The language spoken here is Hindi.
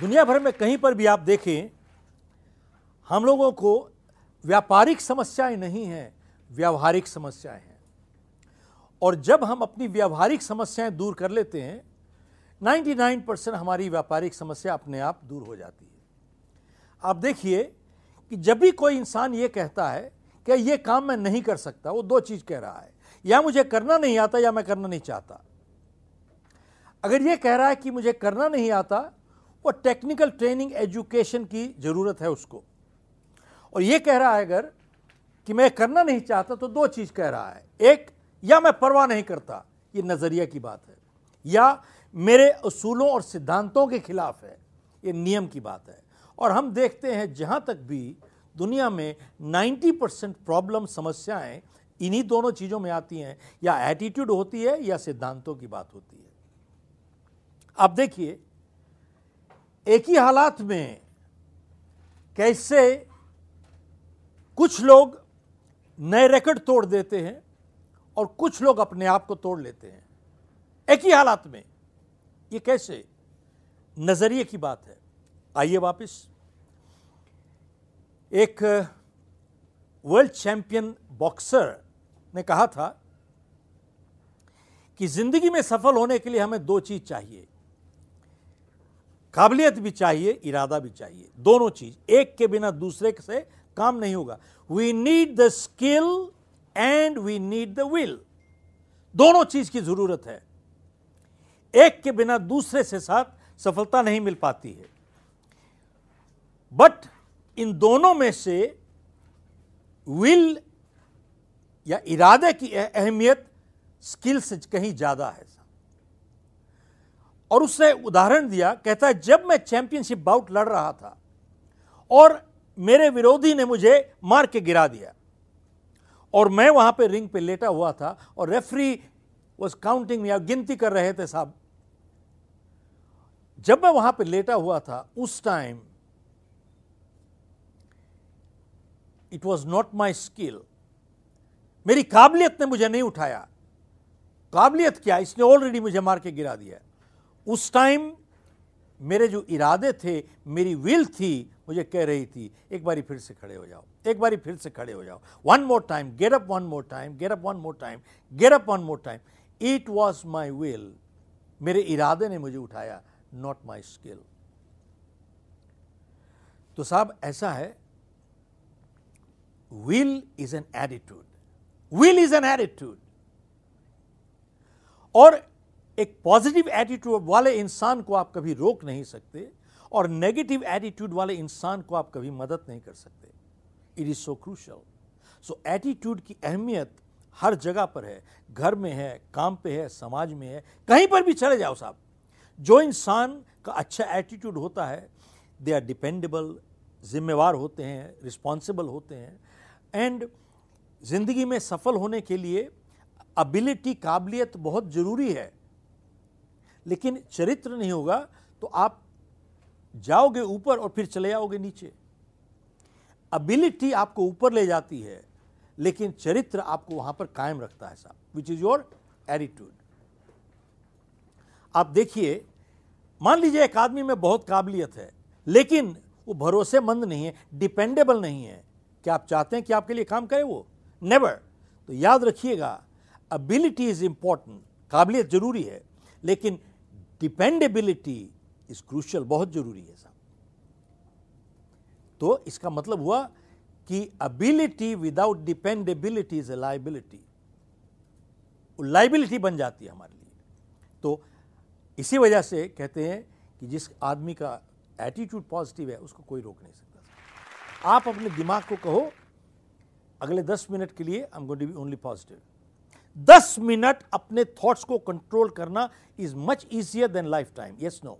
दुनिया भर में कहीं पर भी आप देखें, हम लोगों को व्यापारिक समस्याएँ नहीं हैं, व्यावहारिक समस्याएँ हैं। और जब हम अपनी व्यावहारिक समस्याएँ दूर कर लेते हैं 99 परसेंट हमारी व्यापारिक समस्या अपने आप दूर हो जाती है। आप देखिए कि जब भी कोई इंसान ये कहता है कि ये काम मैं नहीं कर सकता, वो दो चीज़ कह रहा है। या मुझे करना नहीं आता या मैं करना नहीं चाहता। अगर ये कह रहा है कि मुझे करना नहीं आता वो टेक्निकल ट्रेनिंग एजुकेशन की ज़रूरत है उसको। और ये कह रहा है अगर कि मैं करना नहीं चाहता तो दो चीज़ कह रहा है। एक, या मैं परवाह नहीं करता, ये नज़रिया की बात है, या मेरे असूलों और सिद्धांतों के खिलाफ है, ये नियम की बात है। और हम देखते हैं जहाँ तक भी दुनिया में 90 परसेंट प्रॉब्लम समस्याएँ इन्हीं दोनों चीज़ों में आती हैं, या एटीट्यूड होती है या सिद्धांतों की बात होती है। आप देखिए एक ही हालात में कैसे कुछ लोग नए रिकॉर्ड तोड़ देते हैं और कुछ लोग अपने आप को तोड़ लेते हैं? एक ही हालात में। ये कैसे? नज़रिए की बात है। आइए वापस। एक वर्ल्ड चैंपियन बॉक्सर ने कहा था कि ज़िंदगी में सफल होने के लिए हमें दो चीज़ चाहिए। काबिलियत भी चाहिए, इरादा भी चाहिए। दोनों चीज़, एक के बिना दूसरे से काम नहीं होगा। We need the skill and we need the will दोनों चीज़ की ज़रूरत है। एक के बिना दूसरे से साथ सफलता नहीं मिल पाती है। बट इन दोनों में से विल या इरादे की अहमियत स्किल से कहीं ज़्यादा है। और उसने उदाहरण दिया, कहता है, जब मैं चैंपियनशिप बाउट लड़ रहा था और मेरे विरोधी ने मुझे मार के गिरा दिया और मैं वहाँ पे रिंग पे लेटा हुआ था और रेफरी वॉज़ काउंटिंग या गिनती कर रहे थे साहब, जब मैं वहाँ पे लेटा हुआ था, उस time it was not my skill मेरी काबिलियत ने मुझे नहीं उठाया। काबिलियत क्या? इसने ऑलरेडी मुझे मार के गिरा दिया। उस टाइम मेरे जो इरादे थे, मेरी विल थी, मुझे कह रही थी, एक बारी फिर से खड़े हो जाओ, एक बारी फिर से खड़े हो जाओ one more time get up one more time get up one more time get up one more time it was my will मेरे इरादे ने मुझे उठाया नॉट माई स्किल तो साहब, ऐसा है will is an attitude will is an attitude और एक पॉजिटिव एटीट्यूड वाले इंसान को आप कभी रोक नहीं सकते और नेगेटिव एटीट्यूड वाले इंसान को आप कभी मदद नहीं कर सकते। It is so crucial so attitude की अहमियत हर जगह पर है। घर में है, काम पे है, समाज में है, कहीं पर भी चले जाओ साहब। जो इंसान का अच्छा एटीट्यूड होता है दे आर डिपेंडेबल जिम्मेवार होते हैं रिस्पॉन्सिबल होते हैं। एंड ज़िंदगी में सफल होने के लिए अबिलिटी काबिलियत बहुत ज़रूरी है। लेकिन चरित्र नहीं होगा तो आप जाओगे ऊपर और फिर चले आओगे नीचे। अबिलिटी आपको ऊपर ले जाती है, लेकिन चरित्र आपको वहाँ पर कायम रखता है साहब विच इज़ योर एटीट्यूड आप देखिए, मान लीजिए एक आदमी में बहुत काबिलियत है, लेकिन वो भरोसेमंद नहीं है डिपेंडेबल नहीं है। क्या आप चाहते हैं कि आपके लिए काम करे वो? नेवर तो याद रखिएगा अबिलिटी इज़ इंपॉर्टेंट काबिलियत ज़रूरी है, लेकिन डिपेंडेबिलिटी इज़ क्रूशल बहुत ज़रूरी है साहब तो इसका मतलब हुआ कि ability without dependability is a liability liability बन जाती है हमारे लिए। तो इसी वजह से कहते हैं कि जिस आदमी का एटीट्यूड पॉजिटिव है, उसको कोई रोक नहीं सकता। आप अपने दिमाग को कहो, अगले दस मिनट के लिए I am going to be only positive दस मिनट अपने थॉट्स को कंट्रोल करना is much easier than lifetime yes no